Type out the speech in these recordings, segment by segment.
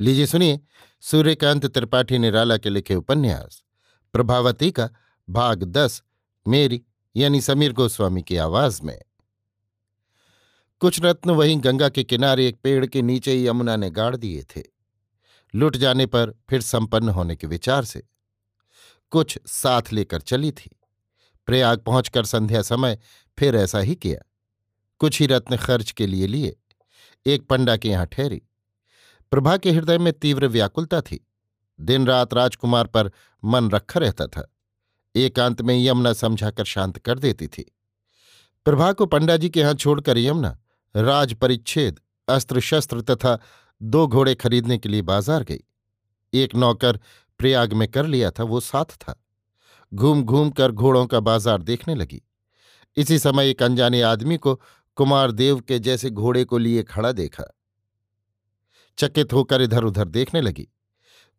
लीजिए सुनिए, सूर्यकांत त्रिपाठी निराला के लिखे उपन्यास, प्रभावती का भाग दस, मेरी यानी समीर गोस्वामी की आवाज़ में। कुछ रत्न वहीं गंगा के किनारे एक पेड़ के नीचे ही यमुना ने गाड़ दिए थे। लुट जाने पर फिर संपन्न होने के विचार से कुछ साथ लेकर चली थी। प्रयाग पहुंचकर संध्या समय फिर ऐसा ही किया। कुछ ही रत्न खर्च के लिए लिए, एक पंडा के यहाँ ठहरी। प्रभा के हृदय में तीव्र व्याकुलता थी। दिन रात राजकुमार पर मन रखा रहता था। एकांत में यमुना समझाकर शांत कर देती थी। प्रभा को पंडा जी के यहाँ छोड़कर यमुना, राज परिच्छेद अस्त्र शस्त्र तथा दो घोड़े खरीदने के लिए बाज़ार गई। एक नौकर प्रयाग में कर लिया था, वो साथ था। घूम घूम कर घोड़ों का बाज़ार देखने लगी। इसी समय एक अनजाने आदमी को कुमार देव के जैसे घोड़े को लिए खड़ा देखा। चकित होकर इधर उधर देखने लगी।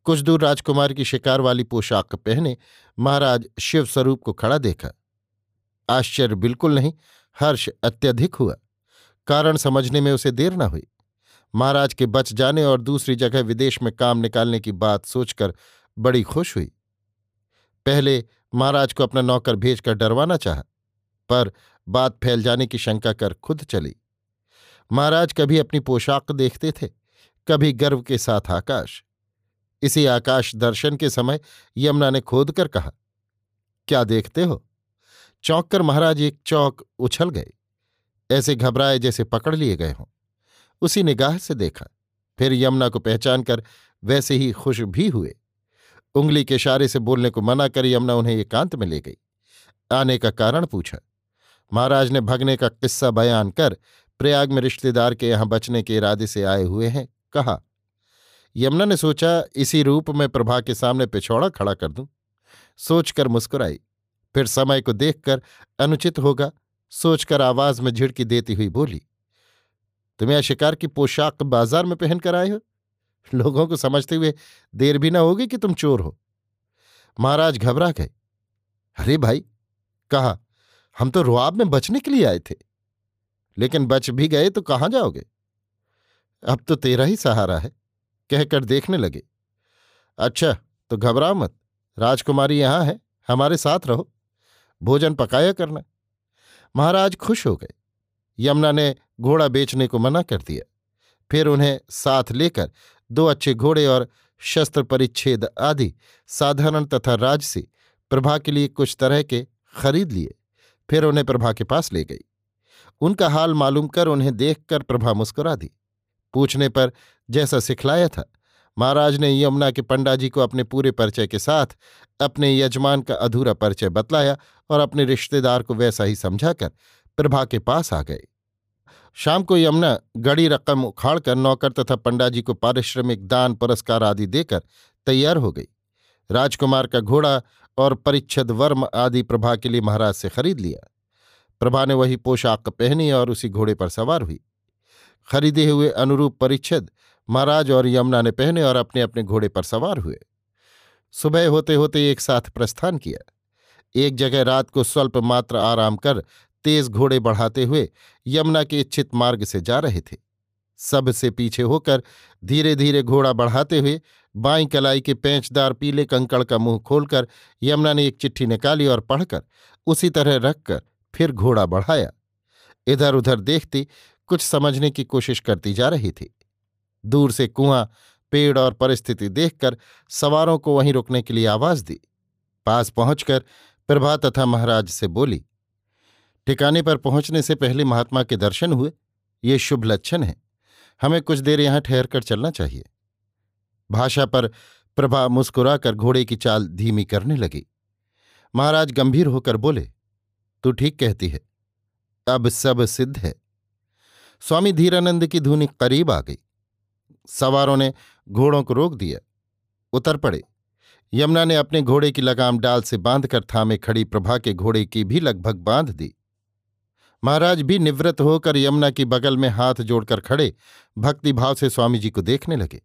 कुछ दूर राजकुमार की शिकार वाली पोशाक पहने महाराज शिव स्वरूप को खड़ा देखा। आश्चर्य बिल्कुल नहीं, हर्ष अत्यधिक हुआ। कारण समझने में उसे देर न हुई। महाराज के बच जाने और दूसरी जगह विदेश में काम निकालने की बात सोचकर बड़ी खुश हुई। पहले महाराज को अपना नौकर भेजकर डरवाना चाहा, पर बात फैल जाने की शंका कर खुद चली। महाराज कभी अपनी पोशाक देखते थे। कभी गर्व के साथ आकाश। इसी आकाश दर्शन के समय यमुना ने खोद कर कहा, क्या देखते हो? चौंक कर महाराज एक चौक उछल गए। ऐसे घबराए जैसे पकड़ लिए गए हों। उसी निगाह से देखा। फिर यमुना को पहचान कर वैसे ही खुश भी हुए। उंगली के इशारे से बोलने को मना कर यमुना उन्हें एकांत में ले गई। आने का कारण पूछा। महाराज ने भगने का किस्सा बयान कर प्रयाग में रिश्तेदार के यहाँ बचने के इरादे से आए हुए हैं। कहा, यमुना ने सोचा, इसी रूप में प्रभा के सामने पिछौड़ा खड़ा कर दूँ। सोचकर मुस्कुराई। फिर समय को देखकर अनुचित होगा, सोचकर आवाज़ में झिड़की देती हुई बोली, तुम्हें शिकार की पोशाक बाज़ार में पहनकर आए हो? लोगों को समझते हुए देर भी ना होगी कि तुम चोर हो। महाराज घबरा गए। अरे भाई, कहा, हम तो रुआब में बचने के लिए आए थे। लेकिन बच भी गए तो कहाँ जाओगे? अब तो तेरा ही सहारा है, कहकर देखने लगे। अच्छा तो घबराओ मत, राजकुमारी यहाँ है, हमारे साथ रहो, भोजन पकाया करना। महाराज खुश हो गए। यमुना ने घोड़ा बेचने को मना कर दिया। फिर उन्हें साथ लेकर दो अच्छे घोड़े और शस्त्र परिच्छेद आदि साधारण तथा राजसी प्रभा के लिए कुछ तरह के खरीद लिए। फिर उन्हें प्रभा के पास ले गई। उनका हाल मालूम कर उन्हें देखकर प्रभा मुस्कुरा दी। पूछने पर जैसा सिखलाया था। महाराज ने यमुना के पंडा जी को अपने पूरे परिचय के साथ अपने यजमान का अधूरा परिचय बतलाया और अपने रिश्तेदार को वैसा ही समझाकर प्रभा के पास आ गए। शाम को यमुना गड़ी रकम उखाड़कर नौकर तथा पंडा जी को पारिश्रमिक, दान, पुरस्कार आदि देकर तैयार हो गई। राजकुमार का घोड़ा और परिच्छद वर्म आदि प्रभा के लिए महाराज से खरीद लिया। प्रभा ने वही पोशाक पहनी और उसी घोड़े पर सवार हुई। खरीदे हुए अनुरूप परिच्छद महाराज और यमुना ने पहने और अपने अपने घोड़े पर सवार हुए। सुबह होते होते एक साथ प्रस्थान किया। एक जगह रात को स्वल्प मात्र आराम कर तेज घोड़े बढ़ाते हुए यमुना के इच्छित मार्ग से जा रहे थे। सबसे पीछे होकर धीरे धीरे घोड़ा बढ़ाते हुए बाई कलाई के पैंचदार पीले कंकड़ का मुँह खोलकर यमुना ने एक चिट्ठी निकाली और पढ़कर उसी तरह रखकर फिर घोड़ा बढ़ाया। इधर उधर देखती कुछ समझने की कोशिश करती जा रही थी। दूर से कुआँ, पेड़ और परिस्थिति देखकर सवारों को वहीं रुकने के लिए आवाज़ दी। पास पहुंचकर प्रभा तथा महाराज से बोली, ठिकाने पर पहुँचने से पहले महात्मा के दर्शन हुए। ये शुभ लक्षण है। हमें कुछ देर यहाँ ठहर कर चलना चाहिए भाषा पर प्रभा मुस्कुराकर घोड़े की चाल धीमी करने लगी। महाराज गंभीर होकर बोले, तू ठीक कहती है। अब सब सिद्ध है। स्वामी धीरानंद की धुनी करीब आ गई। सवारों ने घोड़ों को रोक दिया। उतर पड़े। यमुना ने अपने घोड़े की लगाम डाल से बांधकर थामे खड़ी प्रभा के घोड़े की भी लगभग बाँध दी। महाराज भी निवृत्त होकर यमुना की बगल में हाथ जोड़कर खड़े भक्तिभाव से स्वामी जी को देखने लगे।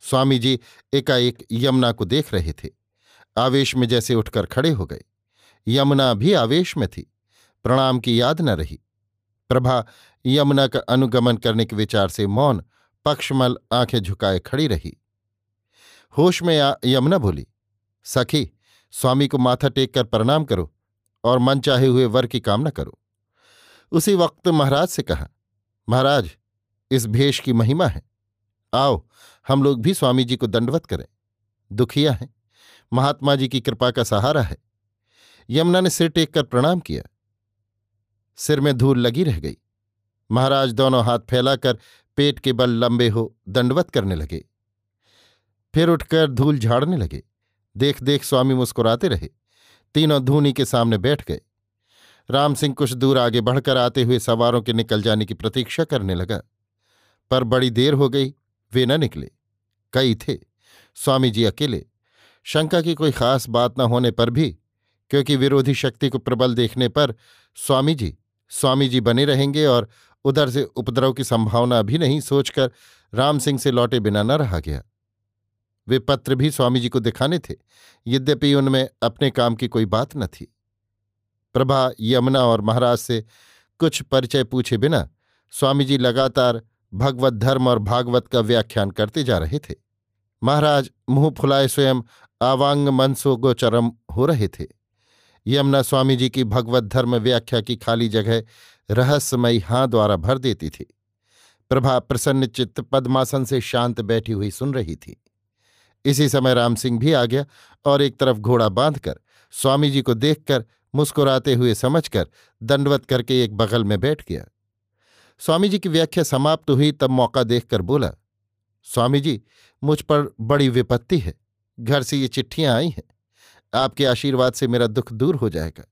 स्वामी जी एकाएक यमुना को देख रहे थे। आवेश में जैसे उठकर खड़े हो गए। यमुना भी आवेश में थी। प्रणाम की याद न रही। प्रभा यमुना का अनुगमन करने के विचार से मौन पक्षमल आँखें झुकाए खड़ी रही। होश में आ यमुना बोली, सखी, स्वामी को माथा टेक कर प्रणाम करो और मन चाहे हुए वर की कामना करो। उसी वक्त महाराज से कहा, महाराज, इस भेष की महिमा है। आओ, हम लोग भी स्वामी जी को दंडवत करें। दुखिया है, महात्मा जी की कृपा का सहारा है। यमुना ने सिर टेक कर प्रणाम किया। सिर में धूल लगी रह गई। महाराज दोनों हाथ फैलाकर पेट के बल लंबे हो दंडवत करने लगे। फिर उठकर धूल झाड़ने लगे। देख देख स्वामी मुस्कुराते रहे। तीनों धूनी के सामने बैठ गए। राम सिंह कुछ दूर आगे बढ़कर आते हुए सवारों के निकल जाने की प्रतीक्षा करने लगा। पर बड़ी देर हो गई, वे न निकले। कई थे। स्वामी जी अकेले। शंका की कोई खास बात न होने पर भी, क्योंकि विरोधी शक्ति को प्रबल देखने पर स्वामी जी स्वामी जी बने रहेंगे और उधर से उपद्रव की संभावना भी नहीं सोचकर राम सिंह से लौटे बिना न रहा गया। वे पत्र भी स्वामी जी को दिखाने थे, यद्यपि उनमें अपने काम की कोई बात न थी। प्रभा, यमुना और महाराज से कुछ परिचय पूछे बिना स्वामी जी लगातार भगवत धर्म और भागवत का व्याख्यान करते जा रहे थे। महाराज मुँह फुलाए स्वयं आवांग मनसो गोचरम हो रहे थे। यमुना स्वामी जी की भगवत धर्म व्याख्या की खाली जगह रहस्यमयी हाँ द्वारा भर देती थी। प्रभा प्रसन्न चित्त पद्मासन से शांत बैठी हुई सुन रही थी। इसी समय राम सिंह भी आ गया और एक तरफ़ घोड़ा बांधकर स्वामी जी को देखकर मुस्कुराते हुए समझकर दंडवत करके एक बगल में बैठ गया। स्वामी जी की व्याख्या समाप्त हुई तब मौका देखकर बोला, स्वामी जी, मुझ पर बड़ी विपत्ति है। घर से ये चिट्ठियाँ आई हैं। आपके आशीर्वाद से मेरा दुख दूर हो जाएगा।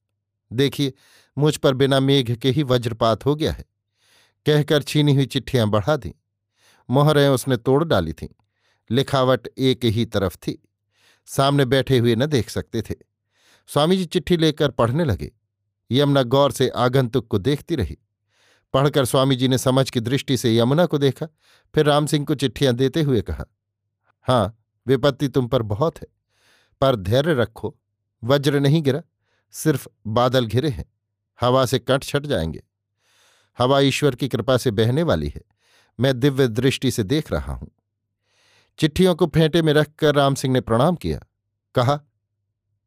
देखिए, मुझ पर बिना मेघ के ही वज्रपात हो गया है। कहकर छीनी हुई चिट्ठियाँ बढ़ा दी। मोहरें उसने तोड़ डाली थीं। लिखावट एक ही तरफ़ थी। सामने बैठे हुए न देख सकते थे। स्वामी जी चिट्ठी लेकर पढ़ने लगे। यमुना गौर से आगंतुक को देखती रही। पढ़कर स्वामी जी ने समझ की दृष्टि से यमुना को देखा। फिर राम सिंह को चिट्ठियाँ देते हुए कहा हाँ विपत्ति तुम पर बहुत है। पर धैर्य रखो। वज्र नहीं गिरा, सिर्फ़ बादल घिरे हैं। हवा से कट छट जाएँगे। हवा ईश्वर की कृपा से बहने वाली है। मैं दिव्य दृष्टि से देख रहा हूँ। चिट्ठियों को फेंटे में रखकर राम सिंह ने प्रणाम किया। कहा,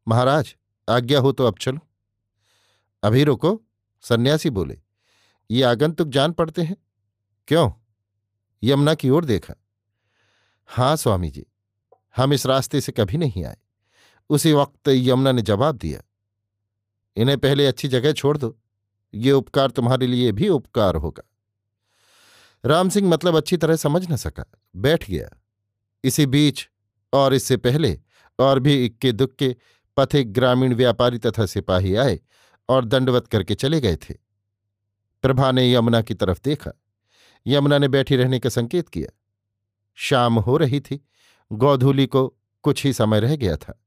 महाराज, आज्ञा हो तो अब चलो। अभी रुको, सन्यासी बोले। ये आगंतुक जान पड़ते हैं? क्यों? यमुना की ओर देखा। हाँ, स्वामी जी, हम इस रास्ते से कभी नहीं आए। उसी वक्त यमुना ने जवाब दिया, इन्हें पहले अच्छी जगह छोड़ दो, ये उपकार तुम्हारे लिए भी उपकार होगा। राम सिंह मतलब अच्छी तरह समझ न सका, बैठ गया। इसी बीच और इससे पहले और भी इक्के दुक्के पथिक ग्रामीण व्यापारी तथा सिपाही आए और दंडवत करके चले गए थे। प्रभा ने यमुना की तरफ़ देखा। यमुना ने बैठी रहने का संकेत किया। शाम हो रही थी, गौधूली को कुछ ही समय रह गया था।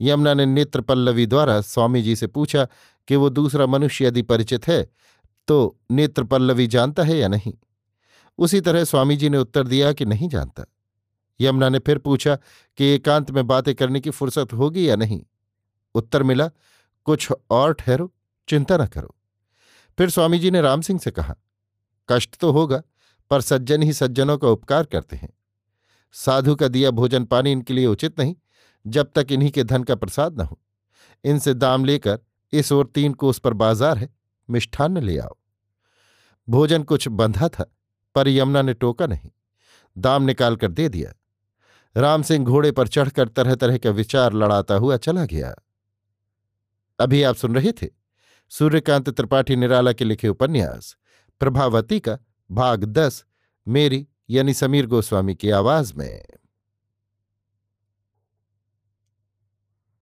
यमुना ने नेत्र पल्लवी द्वारा स्वामी जी से पूछा कि वो दूसरा मनुष्य यदि परिचित है तो नेत्र पल्लवी जानता है या नहीं? उसी तरह स्वामी जी ने उत्तर दिया कि नहीं जानता। यमुना ने फिर पूछा कि एकांत में बातें करने की फुर्सत होगी या नहीं? उत्तर मिला, कुछ और ठहरो, चिंता न करो। फिर स्वामी जी ने राम सिंह से कहा, कष्ट तो होगा, पर सज्जन ही सज्जनों का उपकार करते हैं। साधु का दिया भोजन पानी इनके लिए उचित नहीं जब तक इन्हीं के धन का प्रसाद न हो। इनसे दाम लेकर इस ओर तीन कोस पर बाज़ार है, मिष्ठान्न ले आओ। भोजन कुछ बंधा था, पर यमुना ने टोका नहीं। दाम निकालकर दे दिया। राम सिंह घोड़े पर चढ़कर तरह तरह का विचार लड़ाता हुआ चला गया। अभी आप सुन रहे थे सूर्यकांत त्रिपाठी निराला के लिखे उपन्यास, प्रभावती का भाग दस, मेरी यानी समीर गोस्वामी की आवाज़ में।